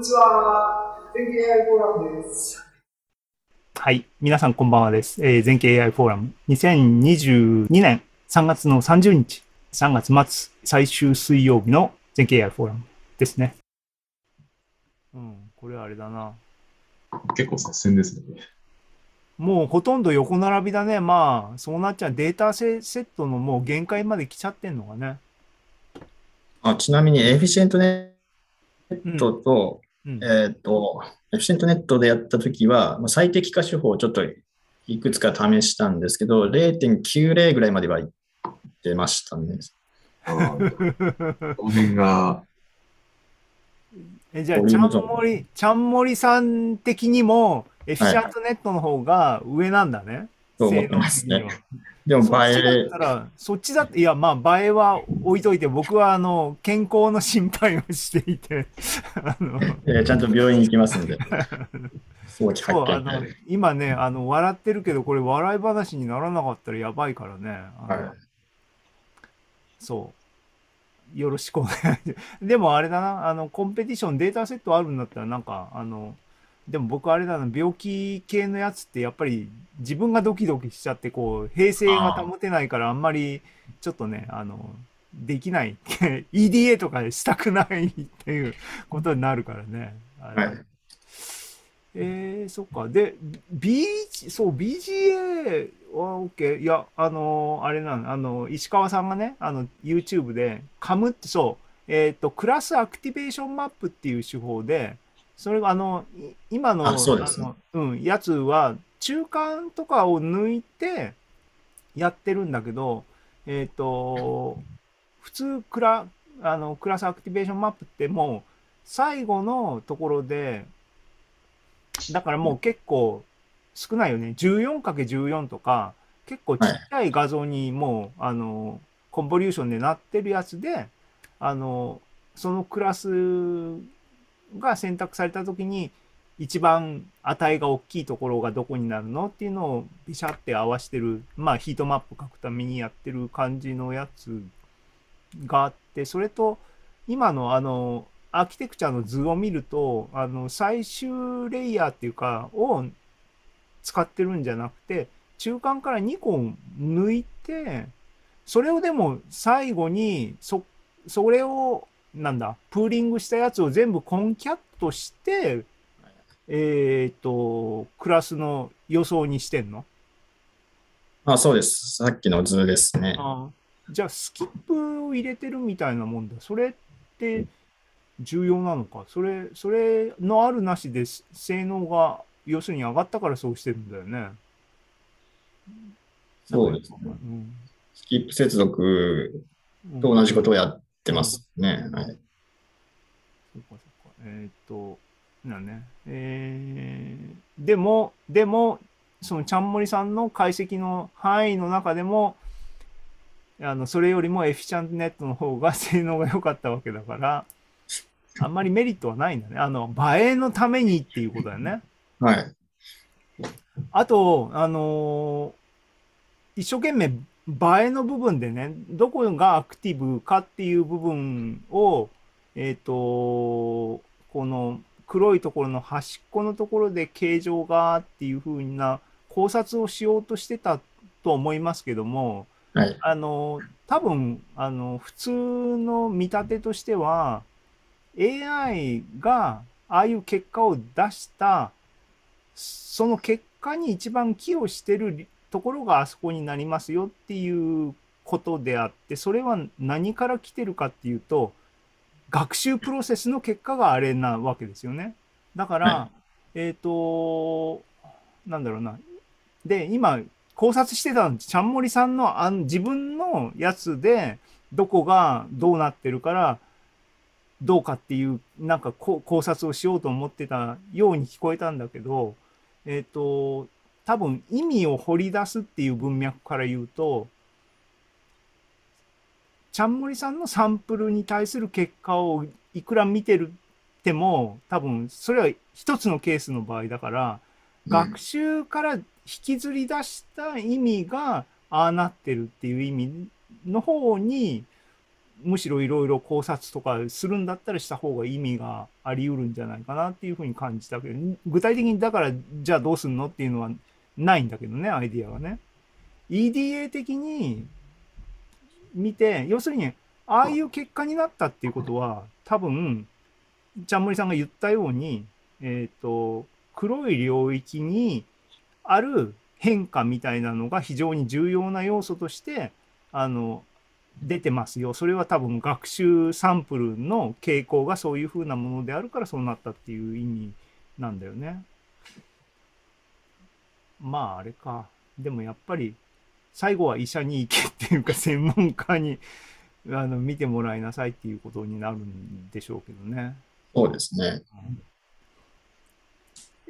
にちは。全景 AI フォーラムです。はい。皆さんこんばんはです。えー、全景 AI フォーラム。2022年3月の30日、3月末最終水曜日の全景 AI フォーラムですね。うん、これあれだな。結構接戦ですね。もうほとんど横並びだね。まあ、そうなっちゃう。データセットのもう限界まで来ちゃってんのかね。あちなみに、エフィシェントネットと、うん、えっ、ー、と、エフィシェントネットでやったときは、まあ、最適化手法をちょっといくつか試したんですけど、0.90ぐらいまではいってましたね。この辺が。えじゃあ、ちゃんもり、ちゃんもりさん的にも、エフィシャントネットの方が上なんだね。はい、そう思ってますね。でも映え。そっちだって、いや、まあ、映えは置いといて、僕は、あの、健康の心配をしていて、あの、ちゃんと病院行きますんで。そうあの今ねあの、笑ってるけど、これ、笑い話にならなかったらやばいからね。はい、そう。よろしくお願いします。でもあれだな、あの、コンペティション、データセットあるんだったら、なんか、あの、でも僕あれだな、病気系のやつってやっぱり自分がドキドキしちゃって、こう、平静が保てないからあんまりちょっとね、あの、できない。EDA とかしたくないっていうことになるからね。はい、えー、そっか。で、B、そう、BGA は OK。いや、あの、あれなの、あの、石川さんがね、あの、YouTube で、 CAM って、そう、えっ、ー、と、 class activation map っていう手法で、それがあの今のあそうです、ね、うん、やつは中間とかを抜いてやってるんだけど、えっ、ー、と普通クラあの class activation map ってもう最後のところでだからもう結構少ないよね。14×14 とか結構ちっちゃい画像にもう、はい、あの convolution でなってるやつであのそのクラスが選択された時に一番値が大きいところがどこになるのっていうのをビシャって合わせてるまあヒートマップ書くためにやってる感じのやつがあってそれと今のあのアーキテクチャの図を見るとあの最終レイヤーっていうかを使ってるんじゃなくて中間から2個抜いてそれをでも最後にそそれをなんだ、プーリングしたやつを全部コンキャットして、えっ、ー、と、クラスの予想にしてんの？あ、そうです。さっきの図ですね。あじゃあ、スキップを入れてるみたいなもんだ。それって重要なのか？それ、それのあるなしで性能が、要するに上がったからそうしてるんだよね。そうですね。うん、スキップ接続と同じことをやっってますね。はい。そっかそっか。えー、っと、なね。えー、でも、でも、そのちゃんもりさんの解析の範囲の中でも、あのそれよりもエフィシャントネットの方が 性能が良かったわけだから、あんまりメリットはないんだね。あの、映えのためにっていうことだよね。はい。あと、あのー、一生懸命映えの部分でね、どこがアクティブかっていう部分を、えっ、ー、と、この黒いところの端っこのところで形状がっていうふうな考察をしようとしてたと思いますけども、はい、あの、多分、あの、普通の見立てとしては、AI がああいう結果を出した、その結果に一番寄与してるところがあそこになりますよっていうことであってそれは何から来てるかっていうと学習プロセスの結果があれなわけですよね。だから、はい、えっ、ー、となんだろうなで今考察してたのちゃんもりさんのあ自分のやつでどこがどうなってるからどうかっていうなんか考察をしようと思ってたように聞こえたんだけどえっ、ー、と多分意味を掘り出すっていう文脈から言うとちゃんもりさんのサンプルに対する結果をいくら見てるっても多分それは一つのケースの場合だから、うん、学習から引きずり出した意味がああなってるっていう意味の方にむしろいろいろ考察とかするんだったらした方が意味があり得るんじゃないかなっていうふうに感じたけど、具体的にだからじゃあどうすんのっていうのはないんだけどね、アイディアがね。EDA 的に見て、要するに、ああいう結果になったっていうことは、多分、ちゃんもりさんが言ったように、えっ、と、黒い領域にある変化みたいなのが非常に重要な要素として、あの、出てますよ。それは多分学習サンプルの傾向がそういう風なものであるからそうなったっていう意味なんだよね。まああれか。でもやっぱり最後は医者に行けっていうか専門家に あの見てもらいなさいっていうことになるんでしょうけどね。そうですね。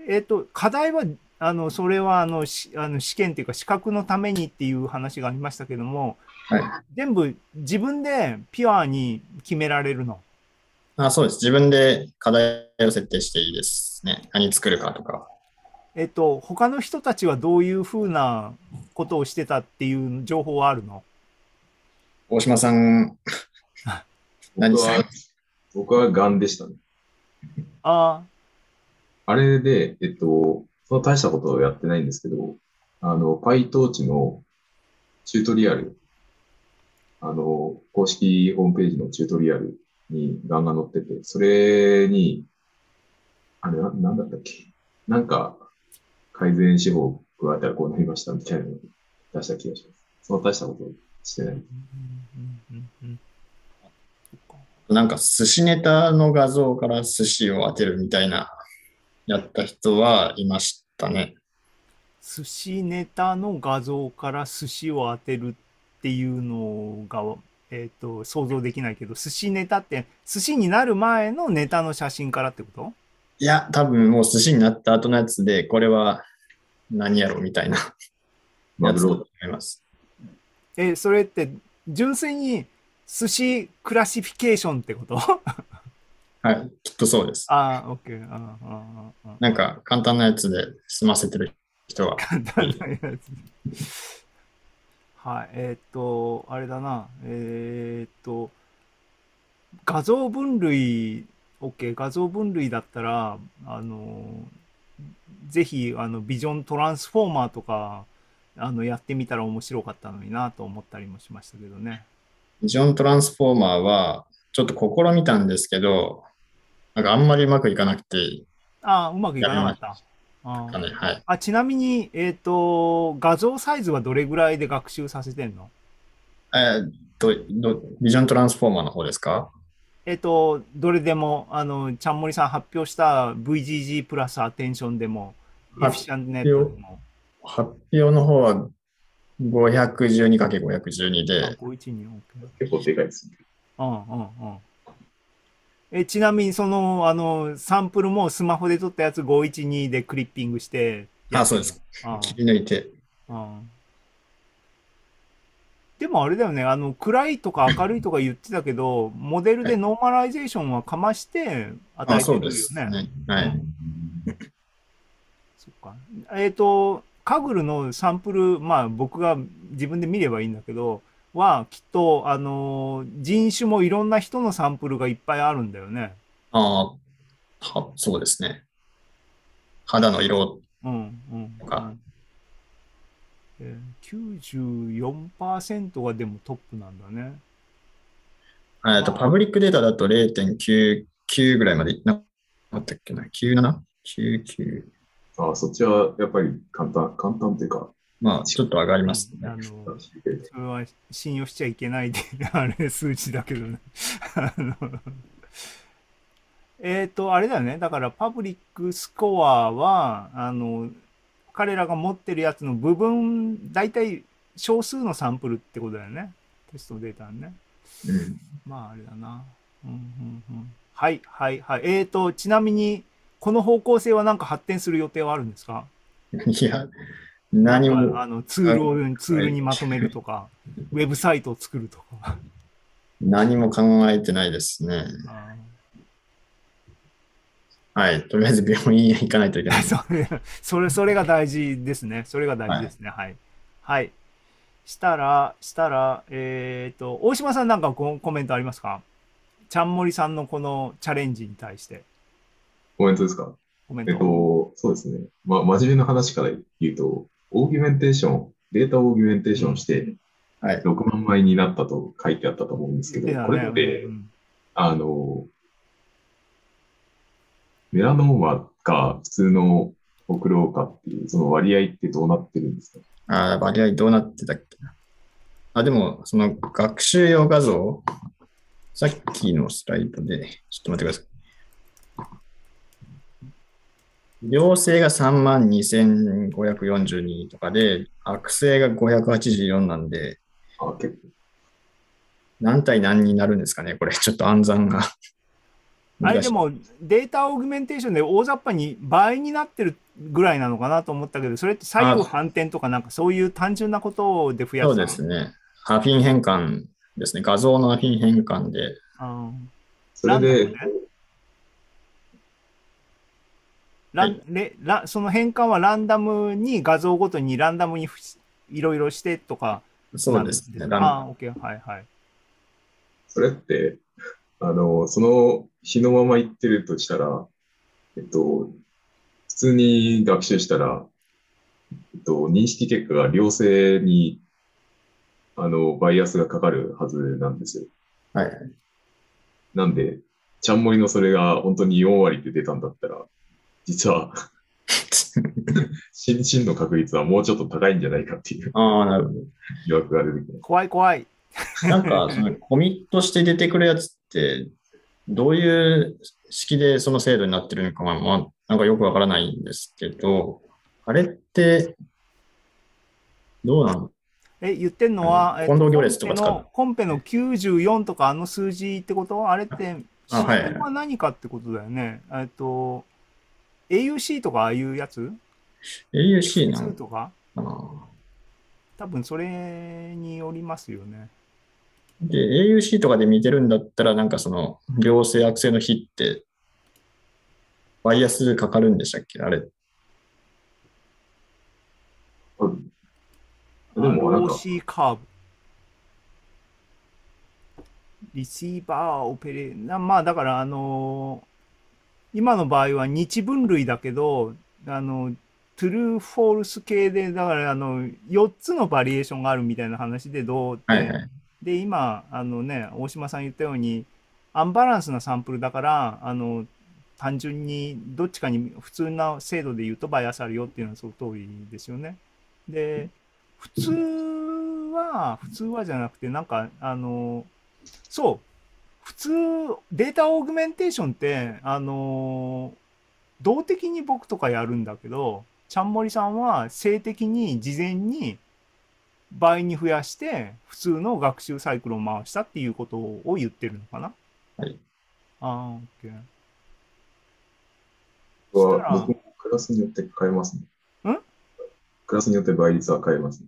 えっ、と、課題は、あの、それはあのしあの試験っていうか資格のためにっていう話がありましたけども、はい。全部自分でピュアに決められるの？あそうです。自分で課題を設定していいですね。何作るかとか。えっと、他の人たちはどういうふうなことをしてたっていう情報はあるの？大島さん、何 僕はさん、僕はガンでしたね。ああ。れで、えっと、その大したことをやってないんですけど、あの、PyTorch のチュートリアル、あの、公式ホームページのチュートリアルにガンが載ってて、それに、あれな、なんだったっけ？なんか、改善手法を加えたらこうなりましたみたいなのを出した気がします。その大したことをしてない。なんか寿司ネタの画像から寿司を当てるみたいな、やった人はいましたね。寿司ネタの画像から寿司を当てるっていうのが、えっと想像できないけど寿司ネタって寿司になる前のネタの写真からってこと？いや、多分もう寿司になった後のやつで、これは何やろみたいな やつだと思います。えそれって純粋に寿司クラシフィケーションってこと？はい、きっとそうです。ああ、オッケー。ああ、ああ、ああ。なんか簡単なやつで済ませてる人は。簡単なやつ。はい、えーっと、あれだな、えーっと、画像分類、OK、画像分類だったら、あの、ぜひ、あの、ビジョントランスフォーマーとか、あの、やってみたら面白かったのになと思ったりもしましたけどね。ビジョントランスフォーマーは、ちょっと試みたんですけど、なんかあんまりうまくいかなくて、ああ、うまくいかなかった。あね、はい。あちなみに、えーっと、画像サイズはどれぐらいで学習させてんの？えーっと、どビジョントランスフォーマーの方ですか？えっと、どれでも、あの、ちゃんもりさん発表した VGG プラスアテンションでも、エ発フィシャントネットでも、発表の方は 512×512 あで、512、OK。結構でかいですね。うんうんうん。え、ちなみに、その、あの、サンプルもスマホで撮ったやつ512でクリッピングして。あ、そうです。あ切り抜いて。あでもあれだよね、あの、暗いとか明るいとか言ってたけど、モデルでノーマライゼーションはかまして与えあ、てるよそうですね。ね。はい。そっか。えっ、と、 Kaggle のサンプル、まあ僕が自分で見ればいいんだけど、はきっと、あのー人種もいろんな人のサンプルがいっぱいあるんだよね。ああ、はそうですね。肌の色うん、うん。とかうんえー、94%がでもトップなんだね。えっと、パブリックデータだと0.99ぐらいまでいなかったっけな ?97?99? あそっちはやっぱり簡単、簡単というか、まあ、ちょっと上がりますね。あのそれは信用しちゃいけないで、あれ、数値だけどね。あのえっと、あれだよね。だから、パブリックスコアは、あの、彼らが持ってるやつの部分、大体少数のサンプルってことだよね。テストデータね。うん。まあ、あれだな。うんうんうん、はい、はい、はい。えっ、と、ちなみに、この方向性はなんか発展する予定はあるんですか？いや、何もかあのツールを、ツールにまとめるとか、ウェブサイトを作るとか。何も考えてないですね。あはい。とりあえず病院へ行かないといけない。ー それ、それ、それが大事ですね。それが大事ですね。はい。はい。したら、したら、えっ、と、大島さんなんかココメントありますか？ちゃんもりさんのこのチャレンジに対してコメントですか？コメント。えっと、そうですね。ま、真面目な話から言うと、 augmentation、data augmentation して、はい。6万枚になったと書いてあったと思うんですけど、これってう、んあの、メラノーマか普通のほくろかっていう、その割合ってどうなってるんですか？ああ、割合どうなってたっけな？あ、でも、その学習用画像、さっきのスライドで、ちょっと待ってください。良性が32,542とかで、悪性が584なんで、あ、結構。あ何対何になるんですかねこれ、ちょっと暗算が。あれでもデータオーグメンテーションで大雑把に倍になってるぐらいなのかなと思ったけど、それって左右反転とかなんかそういう単純なことで増やすそうですね。アフィン変換ですね。画像のアフィン変換で。うんそれで、ねランレラその変換はランダムに画像ごとにランダムにふいろいろしてとかそうですね。ああ、OK、はいはい。それって、あの、その日のまま言ってるとしたら、えっと、普通に学習したら、えっと、認識結果が良性に、あの、バイアスがかかるはずなんですよ。はいはい。なんで、ちゃんもりのそれが本当に4割で出たんだったら、実は、真真の確率はもうちょっと高いんじゃないかっていうああ、なるほど。疑惑が出てき。怖い怖い。なんか、そのコミットして出てくるやつって、どういう式でその制度になってるのかは、まあ、なんかよくわからないんですけど、あれって、どうなのえ、言ってんのは、近藤行列とか使う？コンペのコンペの94とかあの数字ってこと？あれって、システムは何かってことだよね。えっと、AUC とかああいうやつ ?AUC な ?2 のとか？多分それによりますよね。で、AUC とかで見てるんだったら、なんかその、良性悪性の比って、バイアスかかるんでしたっけ？あれ。でも、なんか、ROC カーブ。receiver opera なまあだからあの今の場合は二分類だけどあの true false 系でだからあの4つのバリエーションがあるみたいな話でどうって、はいはい。で今あのね大島さん言ったようにアンバランスなサンプルだからあの単純にどっちかに普通な精度で言うとバイアスあるよっていうのはその通りですよね。で普通は普通はじゃなくてなんかあのそう普通データオーグメンテーションってあの動的に僕とかやるんだけどちゃんもりさんは性的に事前に倍に増やして普通の学習サイクルを回したっていうことを言ってるのかな？はい。ああ、オッケー。僕そしたらは僕もクラスによって変えますね。ん？クラスによって倍率は変えますね。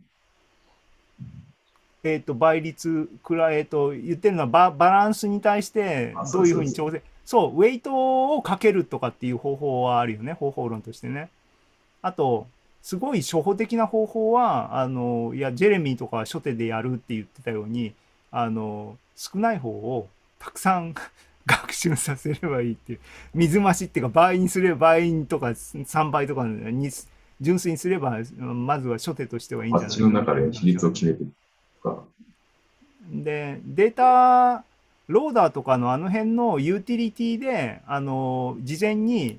えっ、と、倍率くらい、えっ、と、言ってるのはババランスに対してあどういうふうに調整、そうウェイトをかけるとかっていう方法はあるよね、方法論としてね。あと、すごい初歩的な方法は、あの、いや、ジェレミーとかは初手でやるって言ってたように、あの、少ない方をたくさん 学習させればいいっていう、水増しっていうか倍にすれば倍とか3倍とかに純粋にすれば、まずは初手としてはいいんじゃないバッチの中で比率を決めてで、データローダーとかのあの辺のユーティリティで、あの、事前に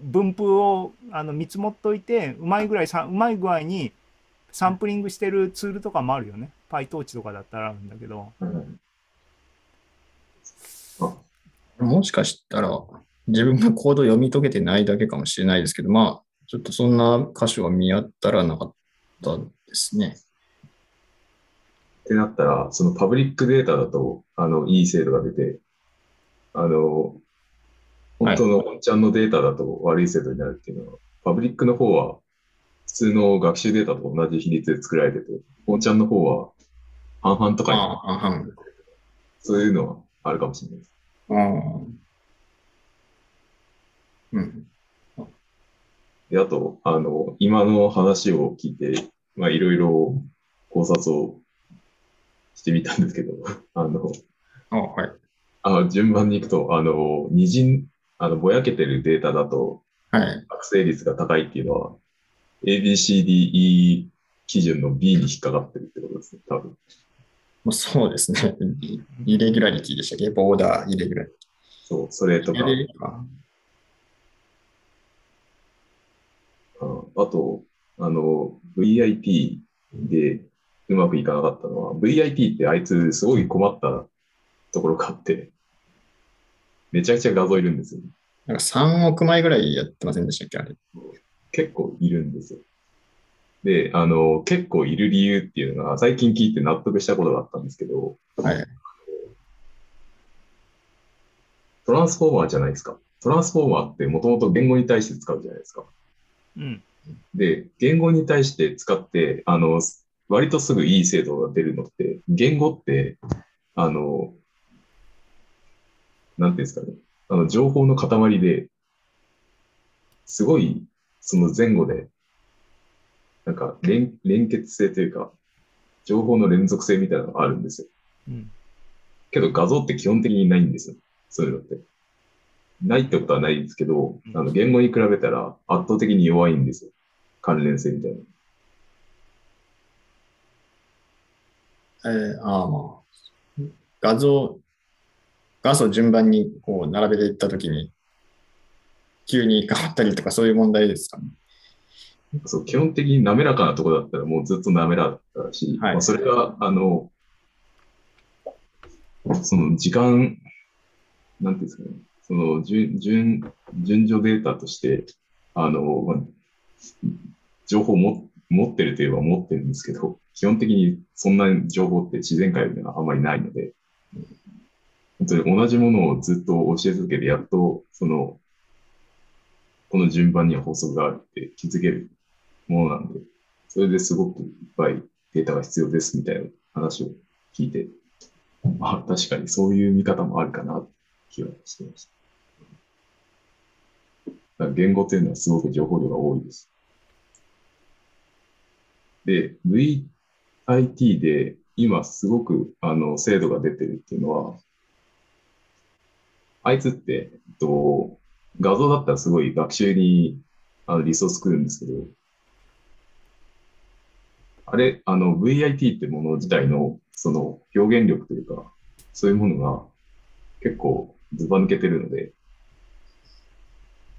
分布をあの見積もっといて、うまいぐらいさ、うまい具合にサンプリングしてるツールとかもあるよね。PyTorch とかだったらあるんだけど。うんあもしかしたら、自分がコード読み解けてないだけかもしれないですけど、まあ、ちょっとそんな箇所は見当たらなかったですね。ってなったら、そのパブリックデータだと、あの、いい精度が出て、あの、本当の本ちゃんのデータだと悪い精度になるっていうのは、パブリックの方は、普通の学習データと同じ比率で作られてて、本ちゃんの方は半々とかにああ、半々。そういうのはあるかもしれないです。うん。で、あと、あの、今の話を聞いて、まあ、いろいろ考察をしてみたんですけど、あの、あはい。あの順番に行くと、あの、二陣、あの、ぼやけてるデータだと、はい。悪性率が高いっていうのは、ABCDE 基準の B に引っかかってるってことですね、多分。まあ、そうですね。イ イレギュラリティでしたっけ？ボーダーイレギュラリテそう、それとか、ィ。ああと、あの、VIT でうまくいかなかったのは、VIT ってあいつすごい困ったところがあって、めちゃくちゃ画像いるんですよ。なんか3億枚ぐらいやってませんでしたっけあれ。結構いるんですよ。で、あの、結構いる理由っていうのが、最近聞いて納得したことがあったんですけど、はい。トランスフォーマーじゃないですか。トランスフォーマーってもともと言語に対して使うじゃないですか。うん。で、言語に対して使って、あの、割とすぐいい精度が出るのって、言語って、あの、なんていうんですかね、あの、情報の塊で、すごい、その前後で、なんか連、連結性というか、情報の連続性みたいなのがあるんですよ。うん。けど画像って基本的にないんですよ。そういうのって。ないってことはないですけど、うんあの言語に比べたら圧倒的に弱いんですよ。関連性みたいな。えー、ああまあ。画像、画素順番にこう並べていったときに、急に変わったりとかそういう問題ですかね。そう基本的に滑らかなところだったらもうずっと滑らかだったし、はいまあ、それが、あの、その時間、なんていうんですかね、その順、順、順序データとして、あの、まあ、情報をも持ってるといえば持ってるんですけど、基本的にそんな情報って自然界にはあまりないので、本当に同じものをずっと教え続けて、やっと、その、この順番には法則があるって気づけるものなんで、それですごくいっぱいデータが必要ですみたいな話を聞いて、まあ確かにそういう見方もあるかなって気はしてました。言語というのはすごく情報量が多いです。で、VIT で今すごくあの精度が出てるっていうのは、あいつって、えっと、画像だったらすごい学習にあのリソース食うんですけど、あれ、あの VIT ってもの自体のその表現力というか、そういうものが結構ずば抜けてるので、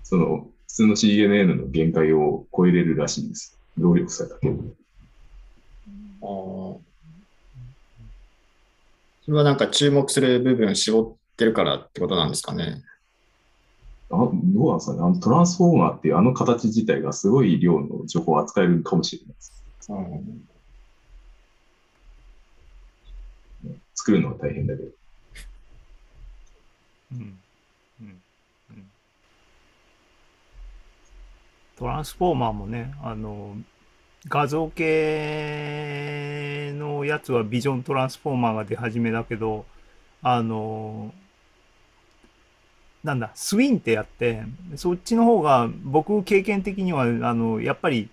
その普通の CNN の限界を超えれるらしいんです。労力さえかける。あーそれはなんか注目する部分を絞ってるからってことなんですかね。あどうなんですかねあのトランスフォーマーっていうあの形自体がすごい量の情報を扱えるかもしれないです。うん作るのは大変だけど。うんうんうんトランスフォーマーもね、あの、画像系のやつはビジョントランスフォーマーが出始めだけど、あの、なんだ、スウィンってやって、そっちの方が僕経験的には、あの、やっぱり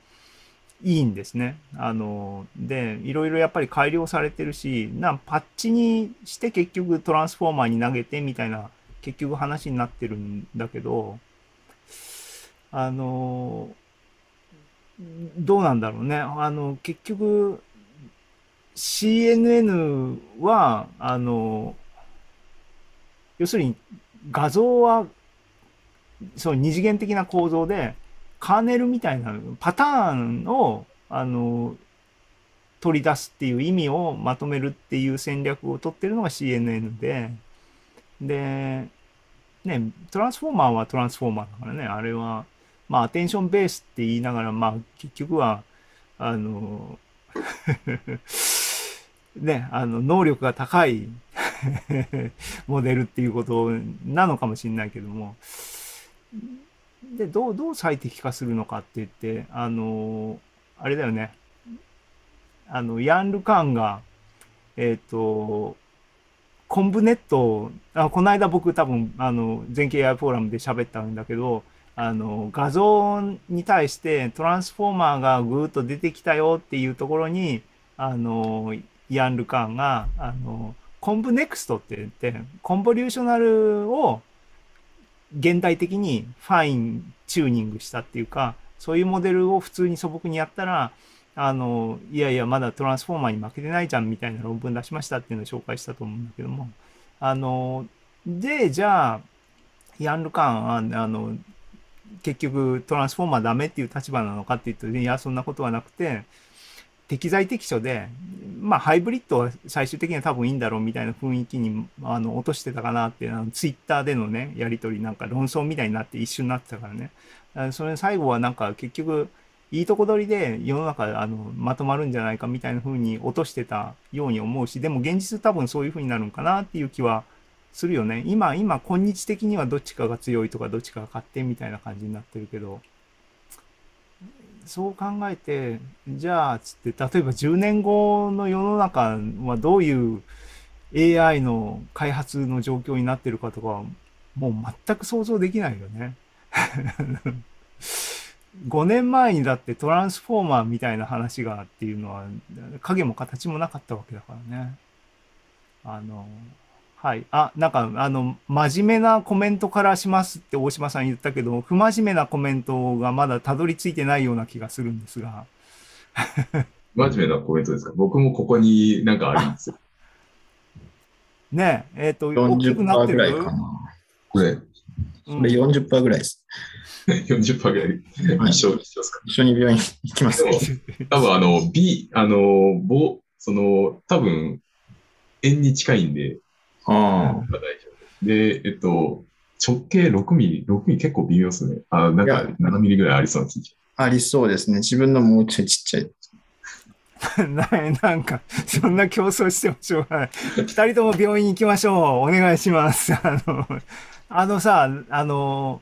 いいんですね。あの、で、いろいろやっぱり改良されてるし、な、パッチにして結局トランスフォーマーに投げてみたいな、結局話になってるんだけど、あの、どうなんだろうね。あの、結局、CNN は、あの、要するに画像は、そう二次元的な構造で、カーネルみたいなパターンを、あの、取り出すっていう意味をまとめるっていう戦略を取ってるのが CNN で、で、ね、トランスフォーマーはトランスフォーマーだからね、あれは、まあ、アテンションベースって言いながら、まあ、結局は、あの、ね、あの、能力が高い モデルっていうことなのかもしれないけども、で、どう、どう最適化するのかって言って、あの、あれだよね、あの、ヤン・ルカンが、えっ、と、コンブネットあこの間僕多分あの全景 AI フォーラムで喋ったんだけどあの画像に対してトランスフォーマーがぐーっと出てきたよっていうところにあの、ヤン・ルカンが、あの、 ConvNeXt って言って、 convolutional を現代的に fine tuning したっていうか、そういうモデルを普通に素朴にやったら、あの、いやいや、まだトランスフォーマーに負けてないじゃんみたいな論文出しましたっていうのを紹介したと思うんだけども、あの、で、じゃあ、ヤンルカン、あの、結局トランスフォーマーダメっていう立場なのかって言うと、いや、そんなことはなくて、適材適所で、まあ、ハイブリッドは最終的には多分いいんだろうみたいな雰囲気に、あの、落としてたかなって、あのツイッターでのね、やりとりなんか論争みたいになって一瞬になってたからね。それ最後はなんか結局、いいとこ取りで世の中あのまとまるんじゃないかみたいな風に落としてたように思うし、でも現実多分そういう風になるんかなっていう気はするよね。今、今、今日的にはどっちかが強いとかどっちかが勝ってみたいな感じになってるけど、そう考えて、じゃあ、つって、例えば10年後の世の中はどういう AI の開発の状況になってるかとか、もう全く想像できないよね。5年前にだってトランスフォーマーみたいな話がっていうのは影も形もなかったわけだからね。あの、はい。あ、なんか、あの、真面目なコメントからしますって大島さん言ったけど、不真面目なコメントがまだたどり着いてないような気がするんですが。真面目なコメントですか？僕もここになんかあるんですよ。ねえ、えっ、ー、と、大きくなってる？ぐらいかな。これ。これ40%ぐらいです。40%ぐらい一緒にしますか、一緒に病院行きます。多分あの、B、あの、ぼ、その、多分、円に近いんで、ああ。で、えっと、直径6ミリ、6ミリ結構微妙ですね。あ、なんか7ミリぐらいありそうなありそうですね。自分のもうちょいちっちゃい。ななんか、そんな競争してもしょうがない。二人とも病院行きましょう。お願いします。あの、あのさ、あの、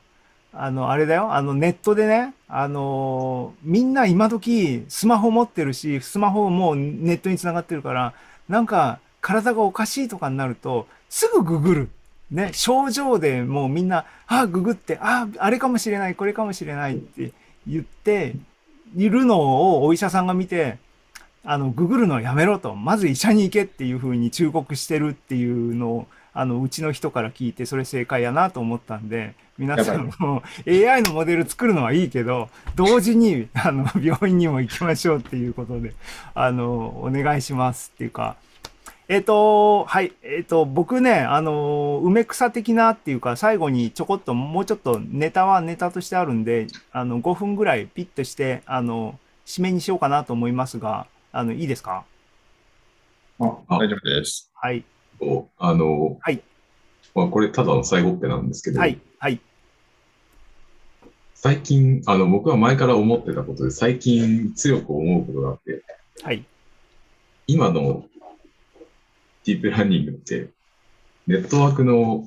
あの、あれだよ。あの、ネットでね、あの、みんな今時スマホ持ってるし、スマホもネットにつながってるから、なんか、体がおかしいとかになると、すぐググる。ね、症状でもうみんな、ああ、ググって、ああ、あれかもしれない、これかもしれないって言って、いるのをお医者さんが見て、あの、ググるのやめろと、まず医者に行けっていうふうに忠告してるっていうのを、あの、うちの人から聞いて、それ正解やなと思ったんで、皆さんも AI のモデル作るのはいいけど、同時に、あの、病院にも行きましょうっていうことで、あの、お願いしますっていうか、えっ、ー、と、はい。えっ、ー、と、僕ね、あの、梅草的なっていうか、最後にちょこっと、もうちょっとネタはネタとしてあるんで、あの、5分ぐらいピッとして、あの、締めにしようかなと思いますが、あの、いいですか？あ、大丈夫です。はい。あの、はい。まあ、これただの最後っぺなんですけど、はい。はい。最近、あの、僕は前から思ってたことで、最近強く思うことがあって、はい。今のディープラーニングって、ネットワークの、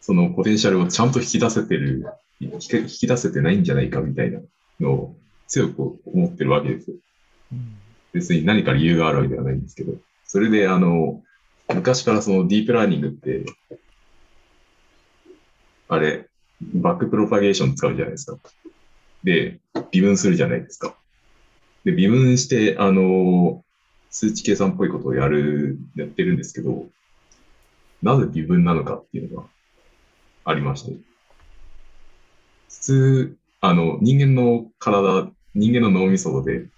そのポテンシャルをちゃんと引き出せてる、引き出せてないんじゃないかみたいなのを強く思ってるわけですよ。別に何か理由があるわけではないんですけど、それであの、昔からそのディープラーニングって、あれ、バックプロパゲーション使うじゃないですか。で、微分するじゃないですか。で、微分して、あの、数値計算っぽいことをやる、やってるんですけど、なぜ微分なのかっていうのがありまして。普通、あの、人間の体、人間の脳みそで、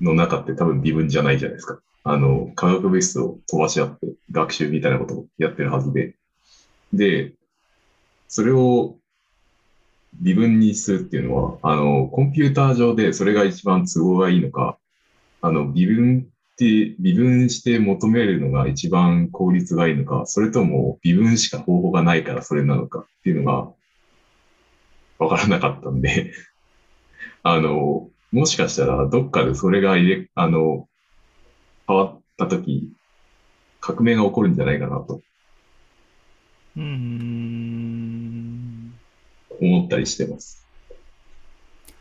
の中って多分微分じゃないじゃないですか。あの、化学物質を飛ばし合って学習みたいなことをやってるはずで。で、それを微分にするっていうのは、あの、コンピューター上でそれが一番都合がいいのか、あの、微分って微分して求めるのが一番効率がいいのか、それとも微分しか方法がないからそれなのかっていうのがわからなかったんで あの、もしかしたらどっかでそれが入れ、あの、変わったとき、革命が起こるんじゃないかなと。うん。思ったりしてます。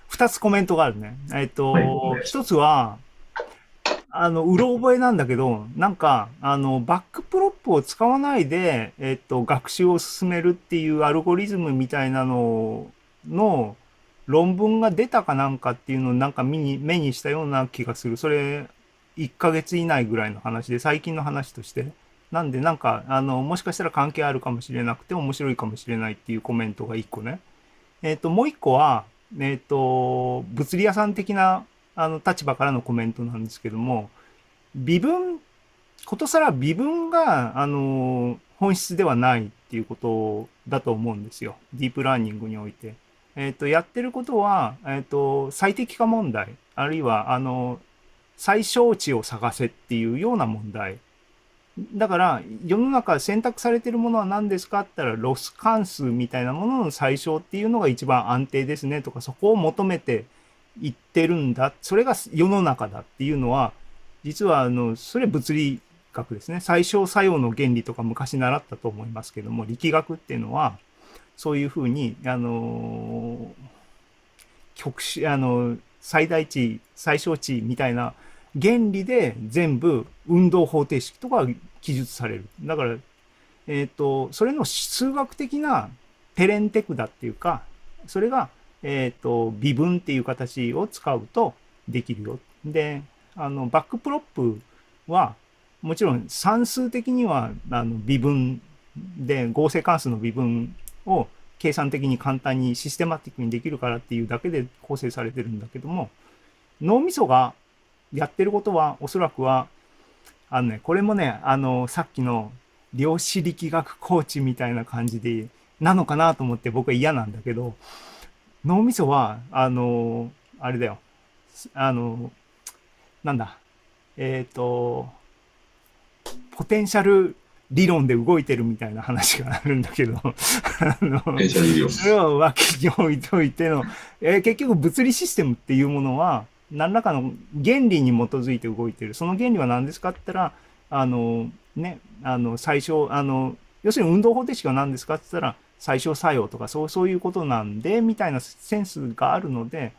二つコメントがあるね。えっと、一、はい、つは、あの、うろ覚えなんだけど、なんか、あの、 backprop を使わないで、えっと、学習を進めるっていうアルゴリズムみたいなのの論文が出たかなんかっていうのをなんか目に、目にしたような気がする。それ、1ヶ月以内ぐらいの話で、最近の話として。なんで、なんか、あの、もしかしたら関係あるかもしれなくて、面白いかもしれないっていうコメントが1個ね。えっ、と、もう1個は、えっ、と、物理屋さん的な、あの、立場からのコメントなんですけども、微分、ことさら微分が、あの、本質ではないっていうことだと思うんですよ。ディープラーニングにおいて。えっ、と、やってることは、えっ、と、最適化問題、あるいは、あの、最小値を探せっていうような問題。だから、世の中選択されてるものは何ですかって言ったら、ロス関数みたいなものの最小っていうのが一番安定ですねとか、そこを求めていってるんだ。それが世の中だっていうのは、実は、あの、それ物理学ですね。最小作用の原理とか昔習ったと思いますけども、力学っていうのは、そういうふうに、あの、極子、あの、最大値、最小値みたいな原理で全部運動方程式とか記述される。だから、えっ、ー、と、それの数学的なテレンテクダっていうか、それが、えっ、ー、と、微分っていう形を使うとできるよ。で、あの、 backprop は、もちろん算数的には、あの、微分で、合成関数の微分を計算的に簡単にシステマティックにできるからっていうだけで構成されてるんだけども、脳みそがやってることはおそらくは、あのね、これもね、あの、さっきの量子力学コーチみたいな感じで、なのかなと思って僕は嫌なんだけど、脳みそは、あの、あれだよ。あの、なんだ。えっ、ー、と、ポテンシャル理論で動いてるみたいな話があるんだけど、あの、それを脇に置いといての、えー、結局物理システムっていうものは、何らかの原理に基づいて動いてる。その原理は何ですかって言ったら、あの、ね、あの、最小、あの、要するに運動方程式は何ですかって言ったら、最小作用とかそう、そういうことなんで、みたいなセンスがあるので、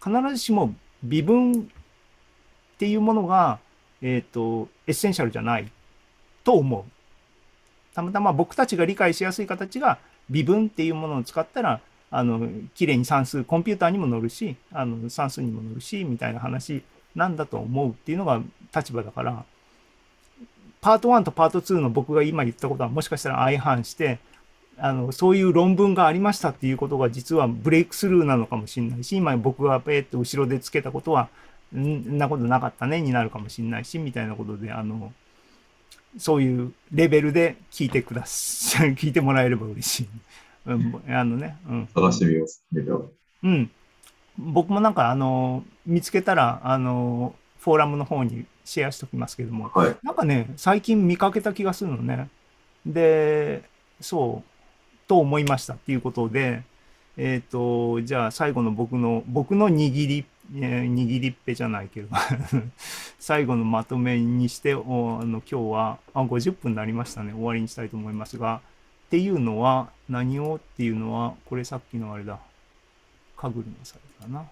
必ずしも微分っていうものが、えっ、ー、と、エッセンシャルじゃないと思う。たまたま僕たちが理解しやすい形が微分っていうものを使ったら、あの、綺麗に算数、コンピューターにも載るし、あの、算数にも載るし、みたいな話なんだと思うっていうのが立場だから、パート1とパート2の僕が今言ったことはもしかしたら相反して、あの、そういう論文がありましたっていうことが実はブレイクスルーなのかもしれないし、今僕がペーって後ろでつけたことは、んなことなかったねになるかもしれないし、みたいなことで、あの、そういうレベルで聞いてください。聞いてもらえれば嬉しい。うん、あのね、うん。探してみます。うん。僕もなんか、あの、見つけたら、あの、フォーラムの方にシェアしときますけども、はい、なんかね、最近見かけた気がするのね。で、そう、と思いましたっていうことで、えっ、ー、と、じゃあ最後の僕の、僕の握り、えー、握りっぺじゃないけど 最後のまとめにしておあの今日はあ50分になりましたね。終わりにしたいと思いますがっていうのは何をっていうのはこれさっきのあれだ。かぐるのされかな。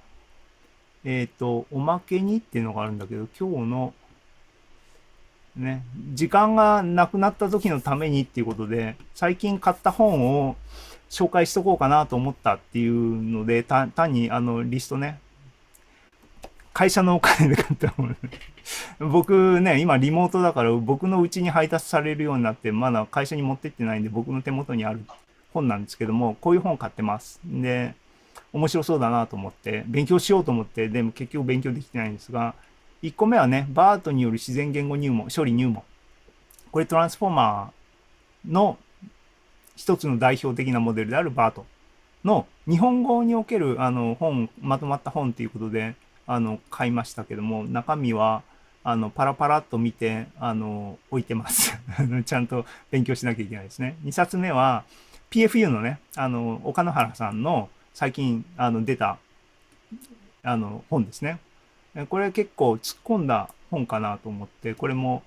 えっ、ー、とおまけにっていうのがあるんだけど今日のね時間がなくなった時のためにっていうことで最近買った本を紹介しとこうかなと思ったっていうので単にあのリストね会社のお金で買ったも。僕ね、今リモートだから僕の家に配達されるようになって、まだ会社に持ってってないんで僕の手元にある本なんですけども、こういう本買ってます。で、面白そうだなと思って、勉強しようと思って、でも結局勉強できてないんですが、1個目はね、バートによる自然言語入門、処理入門。これトランスフォーマーの一つの代表的なモデルであるバートの日本語におけるあの本、まとまった本ということで、あの、買いましたけども、中身は、あの、パラパラっと見て、あの、置いてます。ちゃんと勉強しなきゃいけないですね。2冊目は、PFU のね、あの、岡野原さんの最近、あの、出た、あの、本ですね。これ結構突っ込んだ本かなと思って、これも、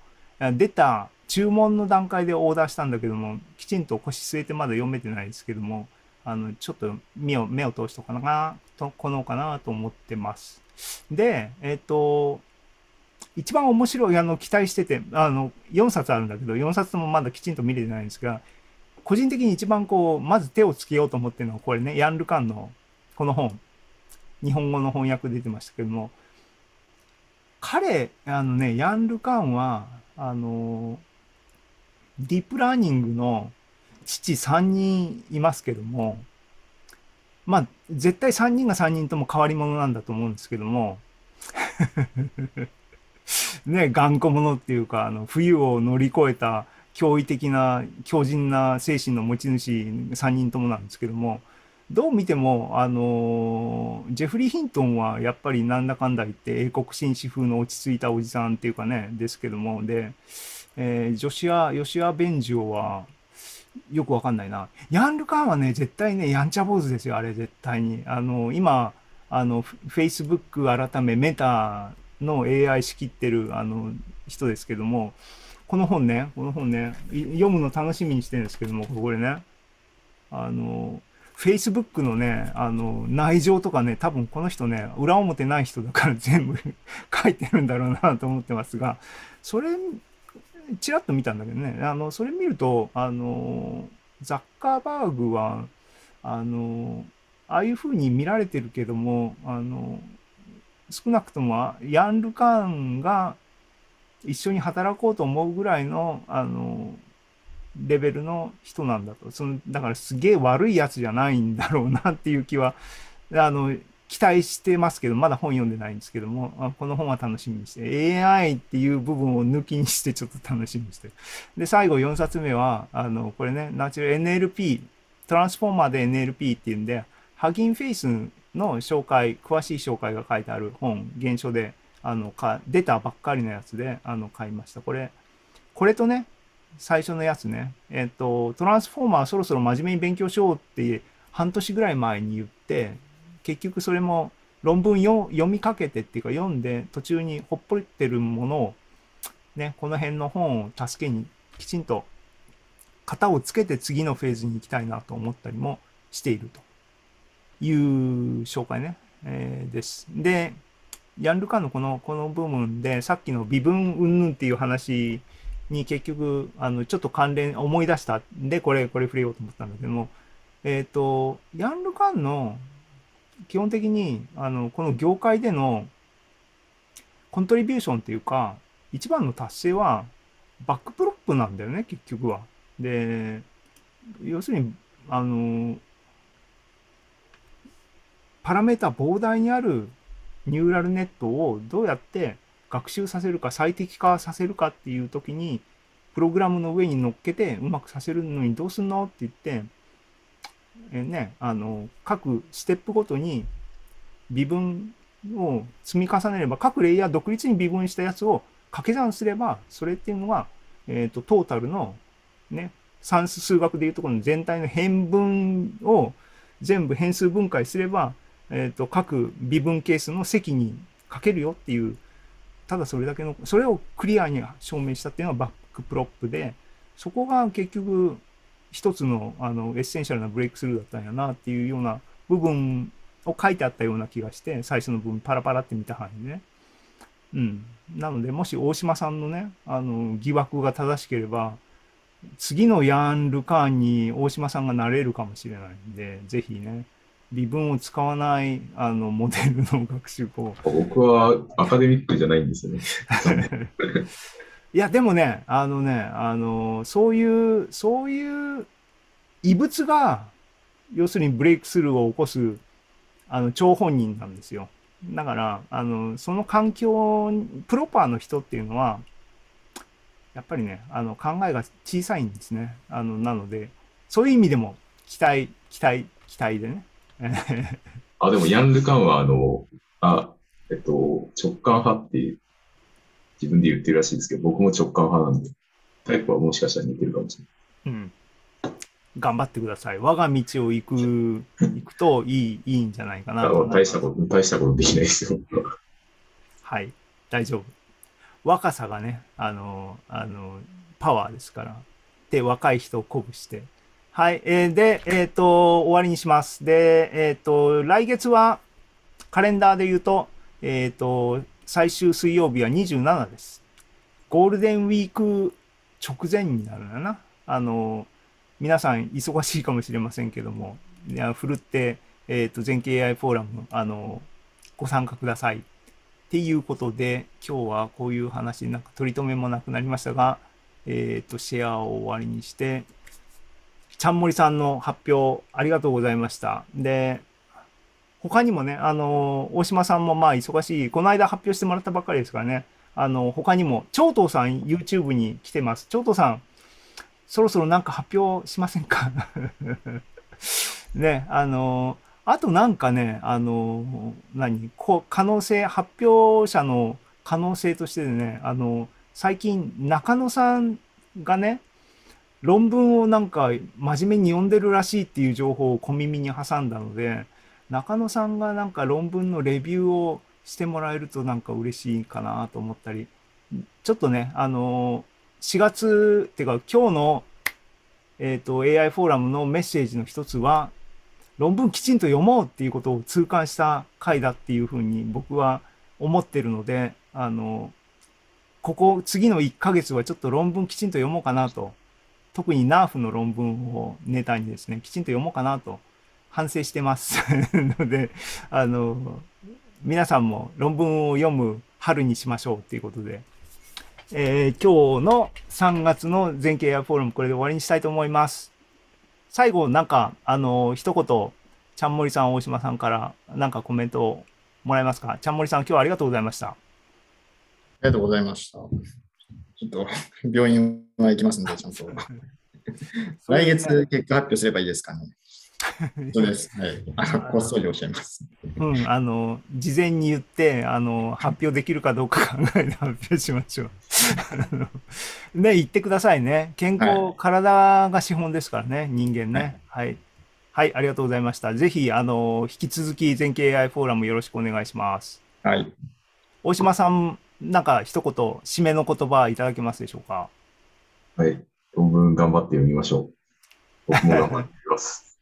出た注文の段階でオーダーしたんだけども、きちんと腰据えてまだ読めてないですけども、あの、ちょっと目を、目を通しとかな、と、このかなと思ってます。で、えっ、ー、と、一番面白い、あの、期待してて、あの、4冊あるんだけど、4冊もまだきちんと見れてないんですが、個人的に一番こう、まず手をつけようと思ってるのは、これね、ヤンルカンのこの本、日本語の翻訳出てましたけども、彼、あのね、ヤン・ルカンは、あの、ディープラーニングの父3人いますけども、まあ、絶対3人が3人とも変わり者なんだと思うんですけども、ね、頑固者っていうか、あの、冬を乗り越えた驚異的な、強靭な精神の持ち主3人ともなんですけども、どう見ても、あのジェフリー・ヒントンはやっぱりなんだかんだ言って英国紳士風の落ち着いたおじさんっていうかね、ですけども、で、えー、ジョシア、ヨシア・ベンジオは、よくわかんないな。ヤンルカーンはね、絶対ね、やんちゃ坊主ですよ、あれ絶対に。あの、今、あの、Facebook 改めメタの AI 仕切ってる、あの、人ですけども、この本ね、この本ね、読むの楽しみにしてるんですけども、これね、あの、Facebook のね、あの、内情とかね、多分この人ね、裏表ない人だから 全部書いてるんだろうなと思ってますが、それ、ちらっと見たんだけどね、あの、それ見ると、あの、ザッカーバーグは、あの、ああいう風に見られてるけども、あの、少なくともヤン・ルカーンが一緒に働こうと思うぐらいの、あの、レベルの人なんだと。その、だからすげえ悪いやつじゃないんだろうなっていう気は、あの、期待してますけど、まだ本読んでないんですけども、この本は楽しみにして、AI っていう部分を抜きにしてちょっと楽しみにしてで、最後4冊目は、あの、これね、ナチュラル NLP、トランスフォーマーで NLP っていうんで、ハギンフェイスの紹介、詳しい紹介が書いてある本、原書で、あの、か、出たばっかりのやつで、あの、買いました。これ、これとね、最初のやつね、えっ、と、トランスフォーマーそろそろ真面目に勉強しようって半年ぐらい前に言って、結局それも論文読みかけてっていうか読んで途中にほっぽりってるものを、ね、この辺の本を助けにきちんと型をつけて次のフェーズに行きたいなと思ったりもしているという紹介ね、えー、です。で、ヤンルカのこの、この部分でさっきの微分云々っていう話に結局、あの、ちょっと関連思い出したんで、これ、これ触れようと思ったんだけども、えっ、ー、と、ヤンルカンの基本的に、あの、この業界でのコントリビューションっていうか、一番の達成は、 backprop なんだよね、結局は。で、要するに、あの、パラメータ膨大にあるニューラルネットをどうやって学習させるか最適化させるかっていう時に、プログラムの上に乗っけてうまくさせるのにどうすんのって言って、えね、あの、各ステップごとに微分を積み重ねれば、各レイヤー独立に微分したやつを掛け算すれば、それっていうのは、えっ、ー、と、トータルの、ね、算数数学でいうところの全体の変分を全部変数分解すれば、えっ、ー、と、各微分ケースの積にかけるよっていう、ただそれだけの、それをクリアに証明したっていうのが backprop で、そこが結局、一つのあのエッセンシャルなブレイクスルーだったんやなっていうような部分を書いてあったような気がして、最初の部分パラパラって見た範囲でね。うん。なので、もし大島さんのね、あの、疑惑が正しければ、次のヤン・ルカーンに大島さんがなれるかもしれないんで、ぜひね、微分を使わないあのモデルの学習法。僕はアカデミックじゃないんですよね。いや、でもね、あのね、あの、そういう、そういう異物が、要するにブレイクスルーを起こす、あの、張本人なんですよ。だから、あの、その環境、プロパーの人っていうのは、やっぱりね、あの、考えが小さいんですね。あの、なので、そういう意味でも、期待、期待、期待でね。あ、でも、ヤン・ルカンは、あの、あ、えっと、直感派っていう自分で言ってるらしいですけど、僕も直感派なんで、タイプはもしかしたら似てるかもしれない。うん。頑張ってください。我が道を行く、行くといい、いいんじゃないかな大したこと、大したことできないですよ。はい、大丈夫。若さがね、あの、あの、パワーですから。で、若い人を鼓舞して。はい、えー、で、えっ、ー、と、終わりにします。で、えっ、ー、と、来月は、カレンダーで言うと、えっ、と、最終水曜日は27です。ゴールデンウィーク直前になるんだな。あの、皆さん忙しいかもしれませんけども、いやふるって、えっ、と、全景 AI フォーラム、あの、ご参加ください。っていうことで、今日はこういう話、なんか取り留めもなくなりましたが、えっ、と、シェアを終わりにして、ちゃんもりさんの発表ありがとうございました。で、他にもね、あの、大島さんもまあ忙しい、この間発表してもらったばっかりですからね、あの、他にも、長東さん YouTube に来てます。長東さん、そろそろなんか発表しませんか？ね、あの、あとなんかね、あの、何、こう、可能性、発表者の可能性としてね、あの、最近、中野さんがね、論文をなんか真面目に読んでるらしいっていう情報を小耳に挟んだので、中野さんがなんか論文のレビューをしてもらえるとなんか嬉しいかなと思ったり、ちょっとね、あの、4月、っていうか今日の、えっ、と、AI フォーラムのメッセージの一つは、論文きちんと読もうっていうことを痛感した回だっていうふうに僕は思ってるので、あの、ここ次の1ヶ月はちょっと論文きちんと読もうかなと、特に NARF の論文をネタにですね、きちんと読もうかなと反省してます ので、あの、皆さんも論文を読む春にしましょうっていうことで、えー今日の3月の全経 AI フォーラムこれで終わりにしたいと思います。最後、なんか、あの、一言、ちゃんもりさん、大島さんから、なんかコメントをもらえますか？ちゃんもりさん、今日はありがとうございました。ありがとうございました。ちょっと病院は行きますんで、ちゃんと。来月結果発表すればいいですかね。そうです。はい。あ のこっそり教えます。うん、あの、事前に言って、あの、発表できるかどうか 考えて発表しましょう。ね、言ってくださいね。健康、は体が資本ですからね、人間ね。はい。はい、ありがとうございました。ぜひ、あの、引き続き、全経 AI フォーラムよろしくお願いします。はい。大島さん、なんか一言、締めの言葉いただけますでしょうか？はい。論文頑張って読みましょう。僕も頑張ってます。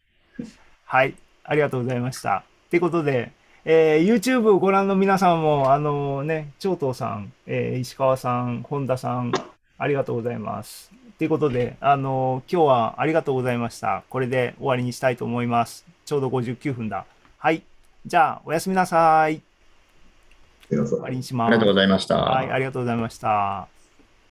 はい、ありがとうございました。ということで、えー YouTube をご覧の皆さんも、あのね、長東さん、えー石川さん、本田さん、ありがとうございます。ということで、あの今日はありがとうございました。これで終わりにしたいと思います。ちょうど59分だ。はい。じゃあ、おやすみなさい。終わりにします。ありがとうございました。はい、ありがとうございました。